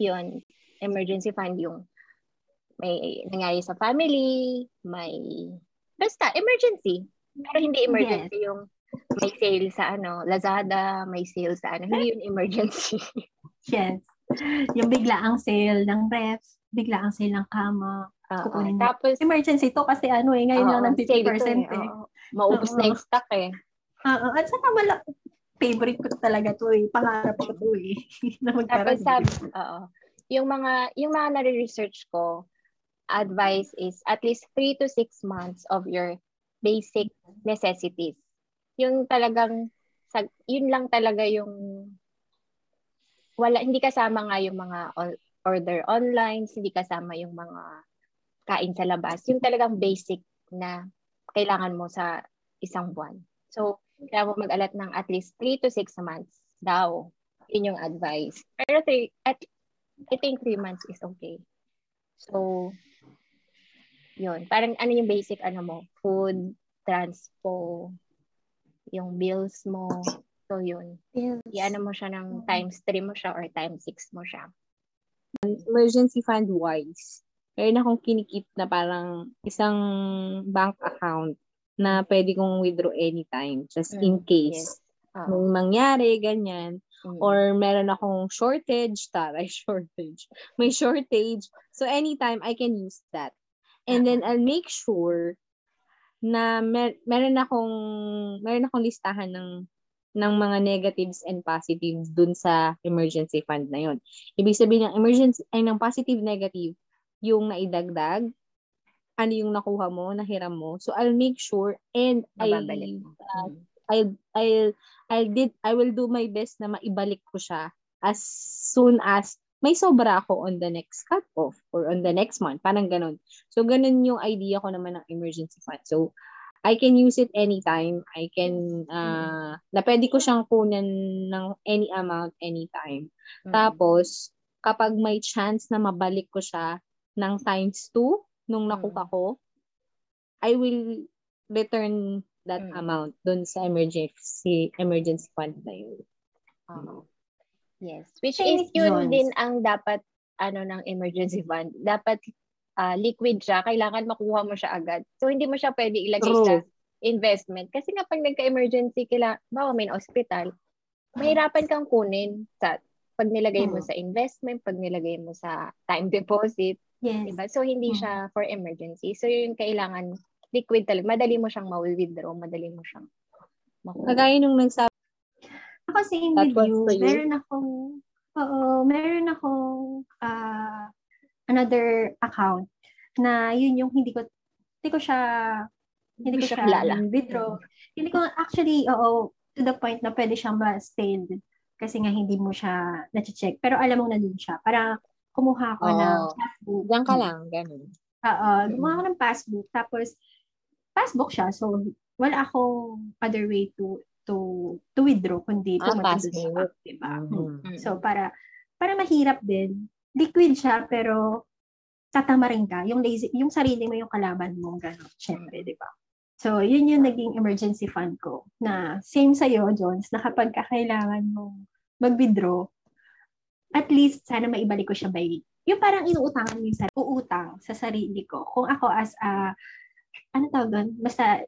yun, emergency fund yung may nangyari sa family, may basta emergency. Pero hindi emergency yes. yung may sale sa ano, Lazada, may sale sa ano, hindi yun emergency. <laughs> yes. Yung bigla ang sale ng ref, bigla ang sale ng kama. Uh, tapos emergency to kasi ano eh ngayon uh, lang ng 50% eh. eh. Maubos uh, na yung stock eh. Oo, at saka malaki favorite ko talaga to eh. Pangarap ko to eh. <laughs> na Tapos sabi, oo. Yung mga, yung mga nare-research ko, advice is at least 3 to 6 months of your basic necessities. Yung talagang, yun lang talaga yung, wala, hindi kasama nga yung mga order online, hindi kasama yung mga kain sa labas. Yung talagang basic na kailangan mo sa isang buwan. So, kaya mo mag-alat ng at least 3 to 6 months daw. Yun yung advice. Pero three, at I think three months is okay. So, yun. Parang ano yung basic ano mo? Food, transpo, yung bills mo. So, yun. Yes. Iano mo siya ng times 3 mo siya or times 6 mo siya. Emergency fund wise, meron akong kinikip na parang isang bank account na pwede kong withdraw anytime just mm, in case. Yes. Uh-huh. May mangyari, ganyan. Mm. Or meron akong shortage, taray <laughs> shortage. May shortage. So anytime I can use that. And then I'll make sure na mer- meron akong meron akong listahan ng ng mga negatives and positives dun sa emergency fund na yon. Ibig sabihin ng emergency ay ng positive negative yung naidagdag, ano yung nakuha mo, nahiram mo. So I'll make sure and I uh, I'll I'll I did I will do my best na maibalik ko siya as soon as may sobra ako on the next cut off or on the next month. Parang ganun. So, ganun yung idea ko naman ng emergency fund. So, I can use it anytime. I can, uh, na pwede ko siyang kunan ng any amount anytime. Mm-hmm. Tapos, kapag may chance na mabalik ko siya ng times 2 nung nakuha ko, I will return that mm. amount dun sa emergency emergency fund na yun. Uh, yes. Which is yun din ang dapat ano ng emergency fund. Dapat uh, liquid siya. Kailangan makuha mo siya agad. So, hindi mo siya pwede ilagay True. sa investment. Kasi nga pag nagka-emergency, kailangan, bawa may hospital, mahirapan kang kunin sa pag nilagay mo sa investment, pag nilagay mo sa time deposit. Yes. Diba? So, hindi siya for emergency. So, yun kailangan liquid talaga. Madali mo siyang ma-withdraw. Madali mo siyang makuha. Kagaya nung nagsabi. Ako same with you. Meron akong, oo, meron akong uh, another account na yun yung hindi ko, hindi ko siya Hindi ko siya siya kilala. withdraw. Hindi ko, actually, oo, to the point na pwede siyang ma-stale kasi nga hindi mo siya na-check. Pero alam mo na dun siya. Para kumuha ako Oo. ng passbook. Diyan ka lang, ganun. Oo, gumawa ako ng passbook. Tapos, passbook siya. So, wala akong other way to to to withdraw kundi Ah, pumunta sa passbook. bank, diba? Mhm. Mm. So, para para mahirap din. Liquid siya, pero tatamarin ka. Yung lazy, yung sarili mo yung kalaban mo, gano'n. Siyempre, di ba? So, yun yung naging emergency fund ko. Na same sa'yo, Jones, na kapag kakailangan mong mag-withdraw, at least sana maibalik ko siya by yung parang inuutangan mo yung sarili, uutang sa sarili ko. Kung ako as a, ano tawag doon? Basta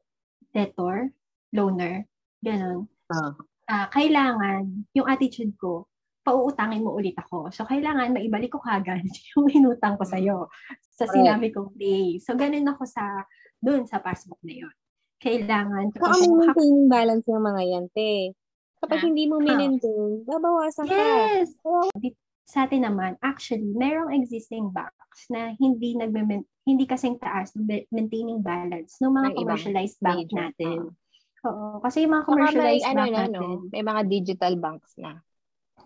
debtor, loaner, gano'n. Ah. Ah, kailangan, yung attitude ko, pauutangin mo ulit ako. So, kailangan maibalik ko kagad <laughs> yung inutang ko sa'yo sa sinabi kong day. So, ganun ako sa, dun sa passbook na yun. Kailangan, Saka may maintaining balance ng mga yan, te. Kapag Ah. hindi mo minentain, babawasan ka. Yes! Sa atin naman, actually, merong existing banks na hindi nagme hindi kasing taas maintaining balance ng mga Ng commercialized bank major. natin. Oo. Kasi yung mga Saka may, commercialized ano bank na, natin, no? May mga digital banks na.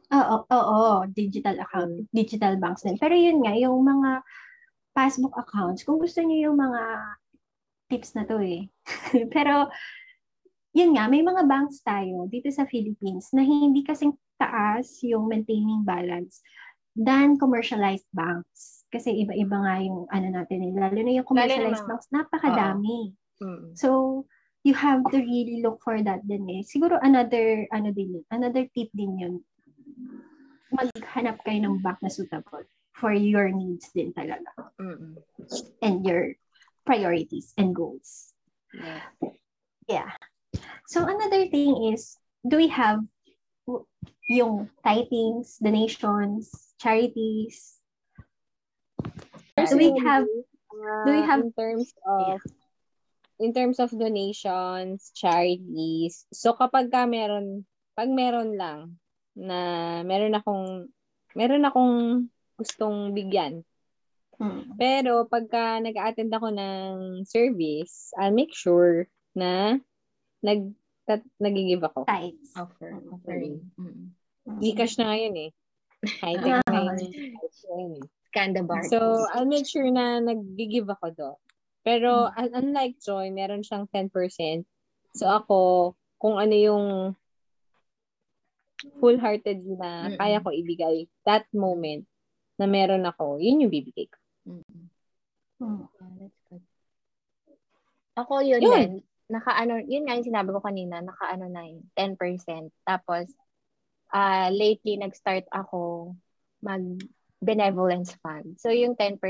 Oo, oo, digital account, digital banks din. Pero yun nga, yung mga passbook accounts, kung gusto niyo yung mga tips na to eh. <laughs> Pero, yun nga, may mga banks tayo dito sa Philippines na hindi kasing taas yung maintaining balance than commercialized banks. Kasi iba-iba nga yung ano natin eh. Lalo na yung commercialized mga- banks, napakadami. Mm. So, you have to really look for that din eh. Siguro another, ano din yun, another tip din yun. Maghanap kayo ng bank na suitable for your needs din talaga. Mm-mm. And your priorities and goals. Yeah. So, another thing is, do we have yung tithings, donations, charities? Do we have, do we have- in terms of in terms of donations, charities, so kapag ka meron, pag meron lang na meron akong meron akong gustong bigyan. hmm, Pero pagka nag-attend ako ng service, I'll make sure na nag tat, nag-give ako. tithes? Offer. Mm. Offering. Mm. Gcash na ngayon eh. High-tech na yun. Yun eh. Bar. So, I'll make sure na nag-give ako do. Pero, un- unlike Joy, meron siyang 10%. So, ako, kung ano yung full-heartedly na Mm-mm. kaya ko ibigay that moment na meron ako, yun yung bibigay ko. Mm-mm. Hmm. Ah, that's good. Ako yun, Yun. din. Naka-ano, yun nga yung sinabi ko kanina, naka-ano na yun, 10%. Tapos, ah lately, nag-start ako mag benevolence fund. So, yung 10%,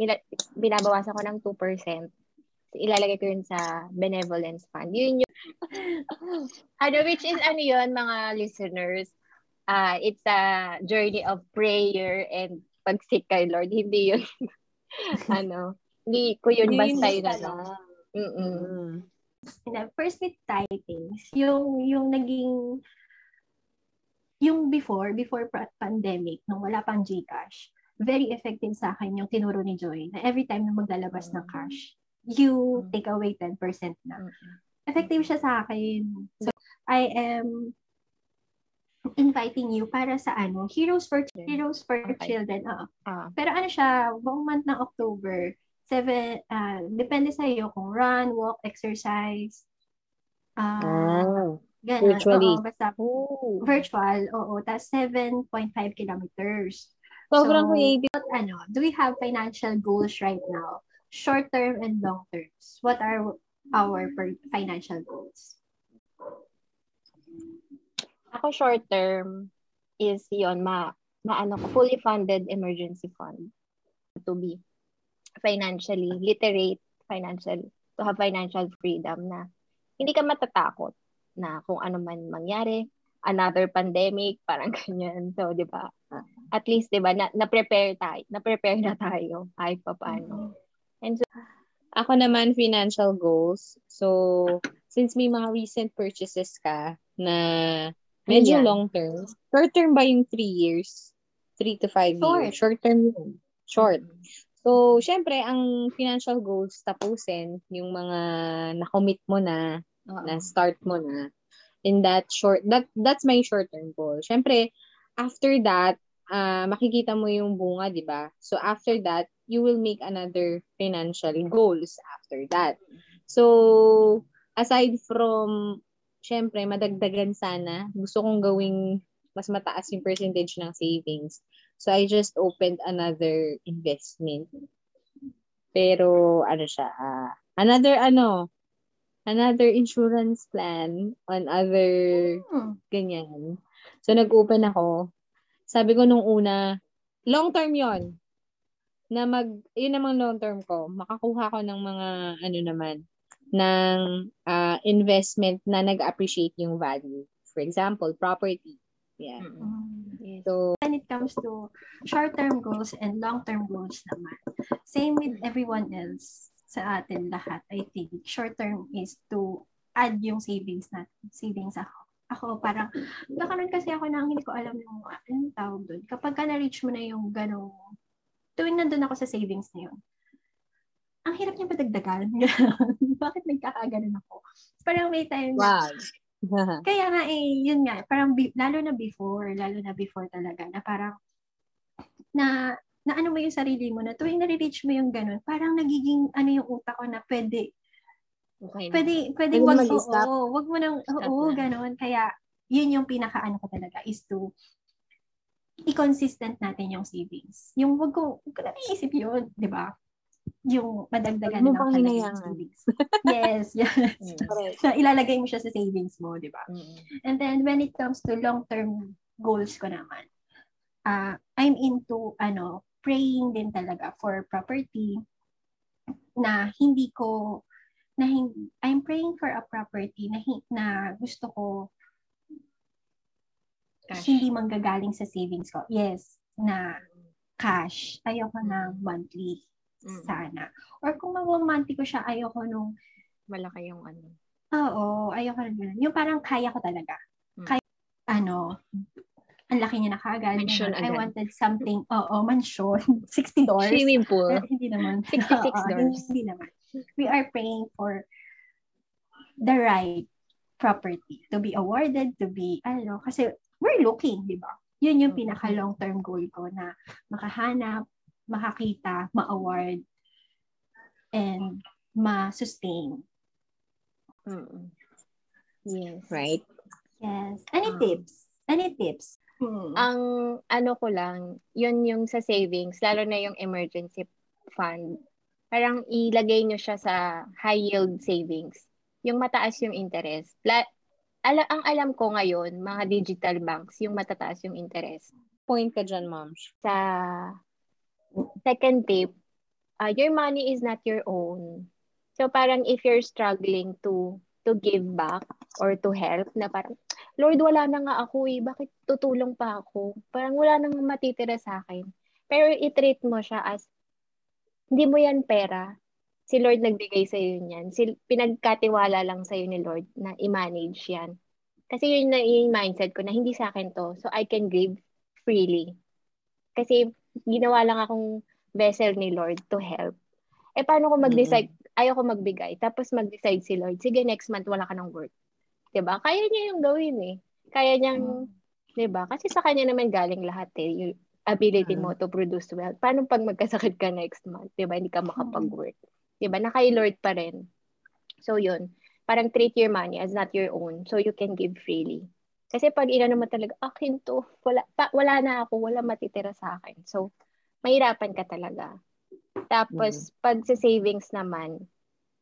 ila- binabawasan ko ng 2%. Ilalagay ko yun sa benevolence fund. Yun yung, <laughs> ano, which is, ano yun, mga listeners, ah it's a journey of prayer and pagsik kay Lord. Hindi yun, <laughs> ano, hindi ko yun basta yun, ano. Mm-mm. Mm. na first with tithings, yung yung naging yung before, before pa- pandemic, nung wala pang GCash, very effective sa akin yung tinuro ni Joy na every time na maglalabas ng cash, you Mm. take away 10% na. Mm-mm. Effective siya sa akin. So, I am inviting you para sa ano, Heroes for Heroes for Okay. Children. Oo. Ah, Pero ano siya, buong month ng October, seven, ah, depende sa iyo kung run, walk, exercise, ah, Ah. ganun. virtually. Oo, basta Oh. virtual, oo. Tapos 7.5 kilometers. Sobrang So, creative. What, ano, do we have financial goals right now? Short term and long terms. What are our per- financial goals? Ako short term is yon ma maano fully funded emergency fund to be financially literate, financial to have financial freedom na hindi ka matatakot na kung ano man mangyari, another pandemic, parang <laughs> ganyan. So, 'di ba? At least 'di ba na, na-prepare tayo, na-prepare na tayo kahit papaano. Ako naman, financial goals. So, since may mga recent purchases ka na medyo Ayan. long term, short term ba yung three years? Three to five Short. years? Short term yun. Short. So, syempre, ang financial goals tapusin, yung mga na-commit mo na, Oo. na start mo na, in that short, that that's my short-term goal. Syempre, after that, ah makikita mo yung bunga, di ba? So, after that, you will make another financial goals after that. So, aside from, syempre, madagdagan sana, gusto kong gawing mas mataas yung percentage ng savings. So, I just opened another investment. Pero, ano siya, ah, another, ano, another insurance plan on other Hmm. ganyan. So, nag-open ako. Sabi ko nung una, long term yon na mag, yun namang long term ko, makakuha ko ng mga, ano naman, ng ah, investment na nag-appreciate yung value. For example, property. Yeah. Mm. Hmm. Yes. So, when it comes to short-term goals and long-term goals naman, same with everyone else sa atin lahat, I think. Short-term is to add yung savings natin. Savings ako. Ako parang, nakaroon kasi ako ng hindi ko alam yung, anong tawag doon. Kapag ka na-reach mo na yung ganong, tuwing nandun ako sa savings na yun, ang hirap niya padagdagan. <laughs> Bakit nagkakaganon ako? Parang may time na, wow. <laughs> kaya nga eh, yun nga, parang bi- lalo na before, lalo na before talaga, na parang, na, na ano mo yung sarili mo, na tuwing nare-reach mo yung ganun, parang nagiging, ano yung utak ko na pwede, Okay na. pwede, pwede Pwede wag, oo, wag mo nang, oo, na. ganun, kaya, yun yung pinaka-ano ko talaga, is to, i-consistent natin yung savings. Yung wag ko, wag ko na iisip yun, di ba? Yung madagdagan talaga yung hinayangan. savings. <laughs> yes, yes. Mm. Correct. Na ilalagay mo siya sa savings mo, di ba? Mm. And then when it comes to long-term goals ko naman, uh, I'm into ano, praying din talaga for property na hindi ko na hindi, I'm praying for a property na na gusto ko Cash. hindi manggagaling sa savings ko. Yes, na cash. Ayoko na monthly Mm. sana. Or kung mag-monthly ko siya, ayoko nung Malaki yung ano. Oo, ayoko na ganun. Yung parang kaya ko talaga. Mm. Kaya, ano, ang laki niya na kagad. Mansion. I wanted something, oo, mansion. <laughs> 60 dollars. Swimming pool. Eh, hindi naman. <laughs> 66 Oo, dollars. Hindi naman. We are praying for the right property to be awarded, to be, ano, kasi we're looking, di ba? Yun yung Mm. pinaka long-term goal ko na makahanap, makakita, ma-award, and ma-sustain. Mm. Yes. Right? Yes. Any Ah. tips? Any tips? Hmm. Ang ano ko lang, yun yung sa savings, lalo na yung emergency fund. Parang ilagay nyo siya sa high yield savings. Yung mataas yung interest. La, ala, ang alam ko ngayon, mga digital banks, yung matataas yung interest. Point ka dyan, ma'am. Sa second tip, uh, your money is not your own. So parang if you're struggling to to give back or to help na parang Lord wala na nga ako eh bakit tutulong pa ako? Parang wala nang matitira sa akin. Pero i-treat mo siya as hindi mo yan pera. Si Lord nagbigay sa iyo niyan. Si pinagkatiwala lang sa iyo ni Lord na i-manage yan. Kasi yun na yung mindset ko na hindi sa akin to. So I can give freely. Kasi ginawa lang akong vessel ni Lord to help eh paano ko mag-decide ayoko magbigay. Tapos mag-decide si Lord, sige, next month wala ka ng work. 'Di ba Kaya niya yung gawin eh. Kaya niyang, 'di ba Kasi sa kanya naman galing lahat eh. Yung ability mo to produce wealth. Paano pag magkasakit ka next month? 'Di ba Hindi ka makapag-work. 'Di ba Na kay Lord pa rin. So, yun. Parang treat your money as not your own so you can give freely. Kasi pag inano mo talaga, akin to, wala, pa, wala na ako, wala matitira sa akin. So, mahirapan ka talaga. Tapos, pag sa savings naman,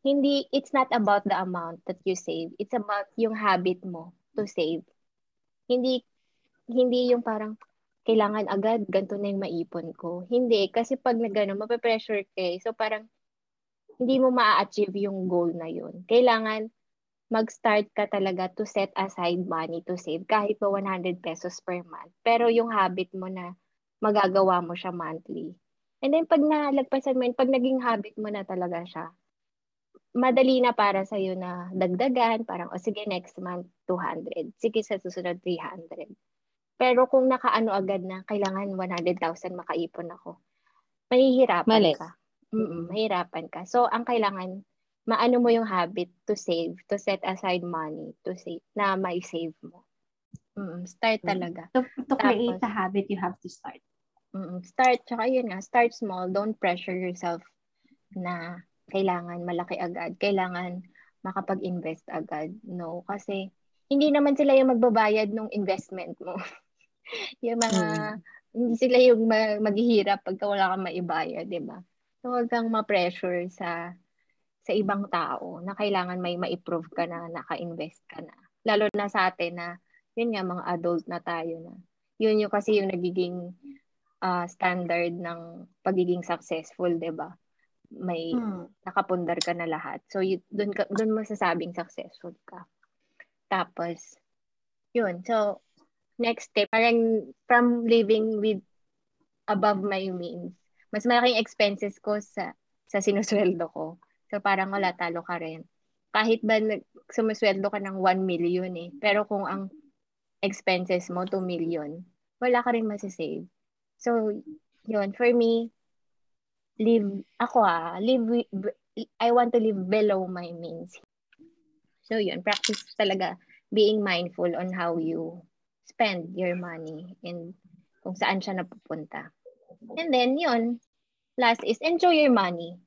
hindi, it's not about the amount that you save. It's about yung habit mo to save. Hindi, hindi yung parang, kailangan agad, ganito na yung maipon ko. Hindi, kasi pag na gano'n, mape-pressure ka eh. So, parang, hindi mo ma-achieve yung goal na yun. Kailangan, mag-start ka talaga to set aside money to save kahit pa 100 pesos per month. Pero yung habit mo na magagawa mo siya monthly. And then pag nalagpasan mo yun, pag naging habit mo na talaga siya, madali na para sa iyo na dagdagan, parang, o sige, next month, 200. Sige, sa susunod, 300. Pero kung nakaano agad na, kailangan 100,000 makaipon ako. mahihirapan Mali. ka. Mm mahirapan ka. So, ang kailangan, maano mo yung habit to save, to set aside money, to save, na may save mo. Mm, start Mm. talaga. To, to create Tapos- a habit, you have to start. Mm, start, tsaka yun nga, start small. Don't pressure yourself na kailangan malaki agad. Kailangan makapag-invest agad. No, kasi hindi naman sila yung magbabayad ng investment mo. <laughs> yung mga, hindi sila yung ma- maghihirap pagka wala kang maibayad, di ba? So, huwag kang ma-pressure sa sa ibang tao na kailangan may ma-improve ka na, naka-invest ka na. Lalo na sa atin na, yun nga, mga adult na tayo na. Yun yung kasi yung nagiging ah, standard ng pagiging successful, 'di ba? May Hmm. nakapundar ka na lahat. So you, doon ka doon mo sasabing successful ka. Tapos yun. So next step, parang from living with above my means. Mas malaking expenses ko sa sa sinusweldo ko. So parang wala talo ka rin. Kahit ba sumusweldo ka ng 1 million eh. Pero kung ang expenses mo 2 million, wala ka rin masasave. So, yun, for me, live, ako ah, live, I want to live below my means. So, yun, practice talaga being mindful on how you spend your money and kung saan siya napupunta. And then, yun, last is enjoy your money.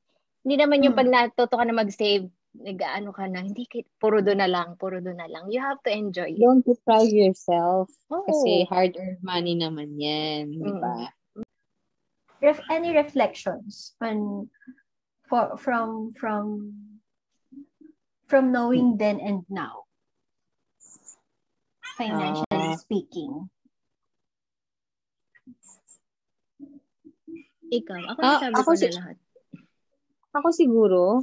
Hindi naman yung Hmm. pag natuto ka na mag-save, nag-ano ka na, hindi, puro doon na lang, puro doon na lang. You have to enjoy it. Don't deprive yourself. Oo. Kasi hard-earned money naman yan. Di ba? Ref, any reflections on for from from from knowing then and now financially Ah. speaking Ikaw, ako nasabi ako ko si- na lahat. Ako siguro,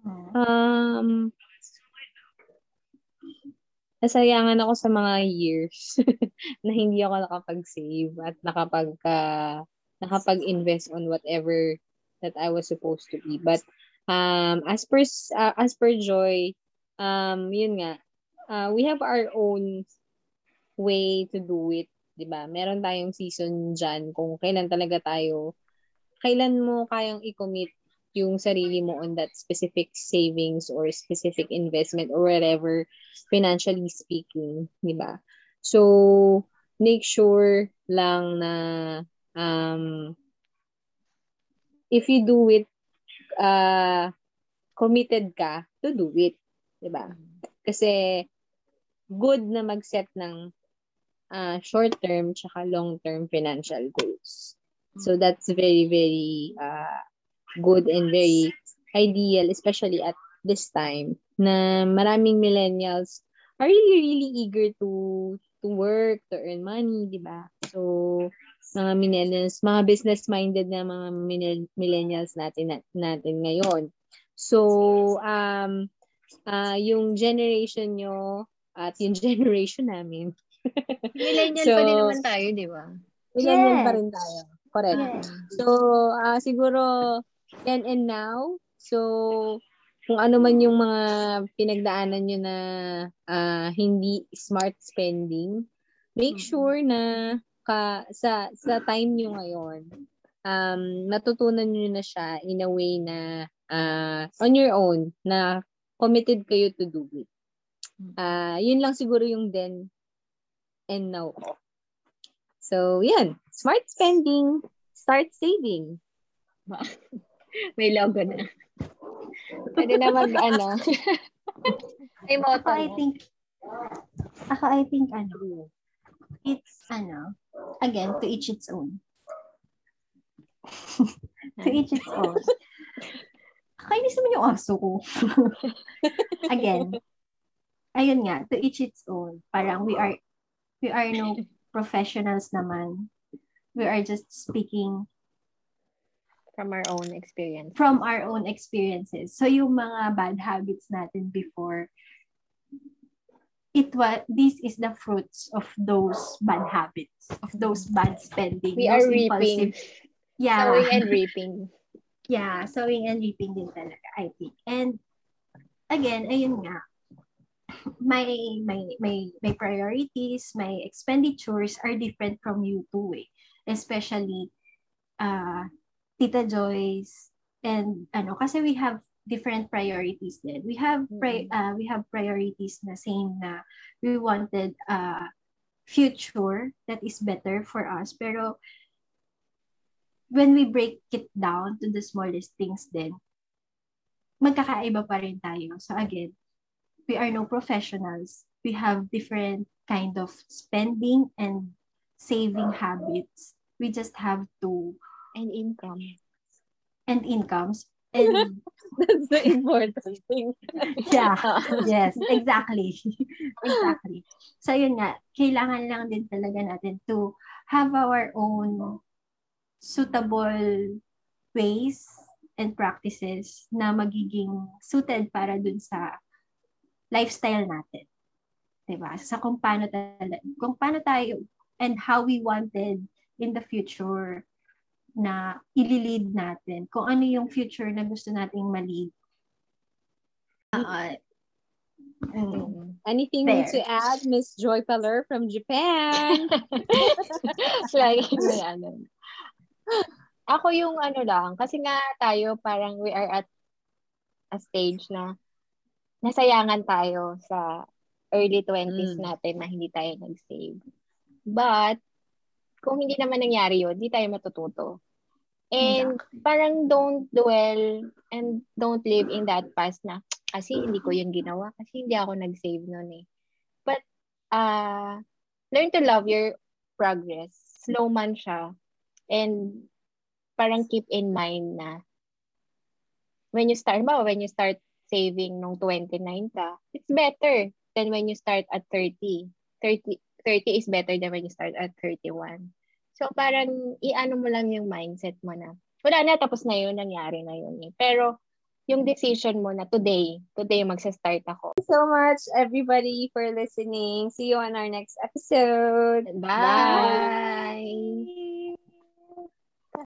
Hmm. um, nasayangan ako sa mga years <laughs> na hindi ako nakapag-save at nakapag, uh, nakapag-invest on whatever that I was supposed to be. But um, as per uh, as per Joy, um, yun nga, uh, we have our own way to do it, 'di ba? Meron tayong season diyan kung kailan talaga tayo kailan mo kayang i-commit yung sarili mo on that specific savings or specific investment or whatever financially speaking, 'di ba? So make sure lang na um if you do it uh committed ka to do it, 'di ba? Kasi good na mag-set ng uh, short-term tsaka long-term financial goals. So that's very very uh good and very ideal especially at this time na maraming millennials are really really eager to to work, to earn money, 'di ba? So mga millennials, mga business-minded na mga millen- millennials natin na- natin ngayon. So um ah yung generation nyo at yung <laughs> generation namin. Millennial So, pa din naman tayo, di ba? Millennial Yes. pa rin tayo. Correct. Yes. So, ah siguro, then and now, so, kung ano man yung mga pinagdaanan nyo na ah, hindi smart spending, make Mhm. sure na ka, sa, sa time nyo ngayon, um, natutunan nyo na siya in a way na ah, on your own, na committed kayo to do it. Ah, yun lang siguro yung then and now. So, yan. Smart spending. Start saving. <laughs> May logo na. Pwede na mag, ano. <laughs> May motto Ako, I think, ako, I think, ano, it's, ano, again, to each its own. <laughs> to each its own. Kainis naman yung aso ko. <laughs> again, ayun nga, to each its own. Parang we are, we are no professionals naman. We are just speaking From our own experience. from our own experiences. So yung mga bad habits natin before, it was this is the fruits of those bad habits, of those bad spending. We are reaping. Yeah. Sowing and reaping. <laughs> Yeah, sowing and reaping din talaga, I think. And again, ayun nga, my my my my priorities, my expenditures are different from you too eh. Especially uh Tita Joyce, and ano, kasi we have different priorities din. We have pri- uh, we have priorities na same na we wanted a future that is better for us. Pero when we break it down to the smallest things din, magkakaiba pa rin tayo. So again, we are no professionals. We have different kind of spending and saving habits. We just have to And income. and incomes and <laughs> That's the important thing. <laughs> yeah yes exactly <laughs> exactly so yun nga kailangan lang din talaga natin to have our own suitable ways and practices na magiging suited para dun sa lifestyle natin. 'Di ba? Sa kung paano talaga, kung paano tayo and how we wanted in the future na ililid natin. Kung ano yung future na gusto nating malid. Uh, Mm. Anything There. to add, Miss Joy Peller from Japan? <laughs> Lagi may ano. Ako yung ano lang, kasi nga tayo parang we are at a stage na nasayangan tayo sa early 20s Mm. natin na hindi tayo nag-save. But, kung hindi naman nangyari yun, hindi tayo matututo. And parang don't dwell and don't live in that past na kasi hindi ko yun ginawa kasi hindi ako nag-save nun eh. But, uh, learn to love your progress. Slow man siya. And parang keep in mind na when you start, ba, when you start saving nung 29 ka, it's better than when you start at 30. 30, 30 is better than when you start at 31. So parang i-ano mo lang yung mindset mo na, wala na, tapos na yun, nangyari na yun eh. Pero yung decision mo na today, today magsa-start ako. so much, everybody, for listening. See you on our next episode. Bye!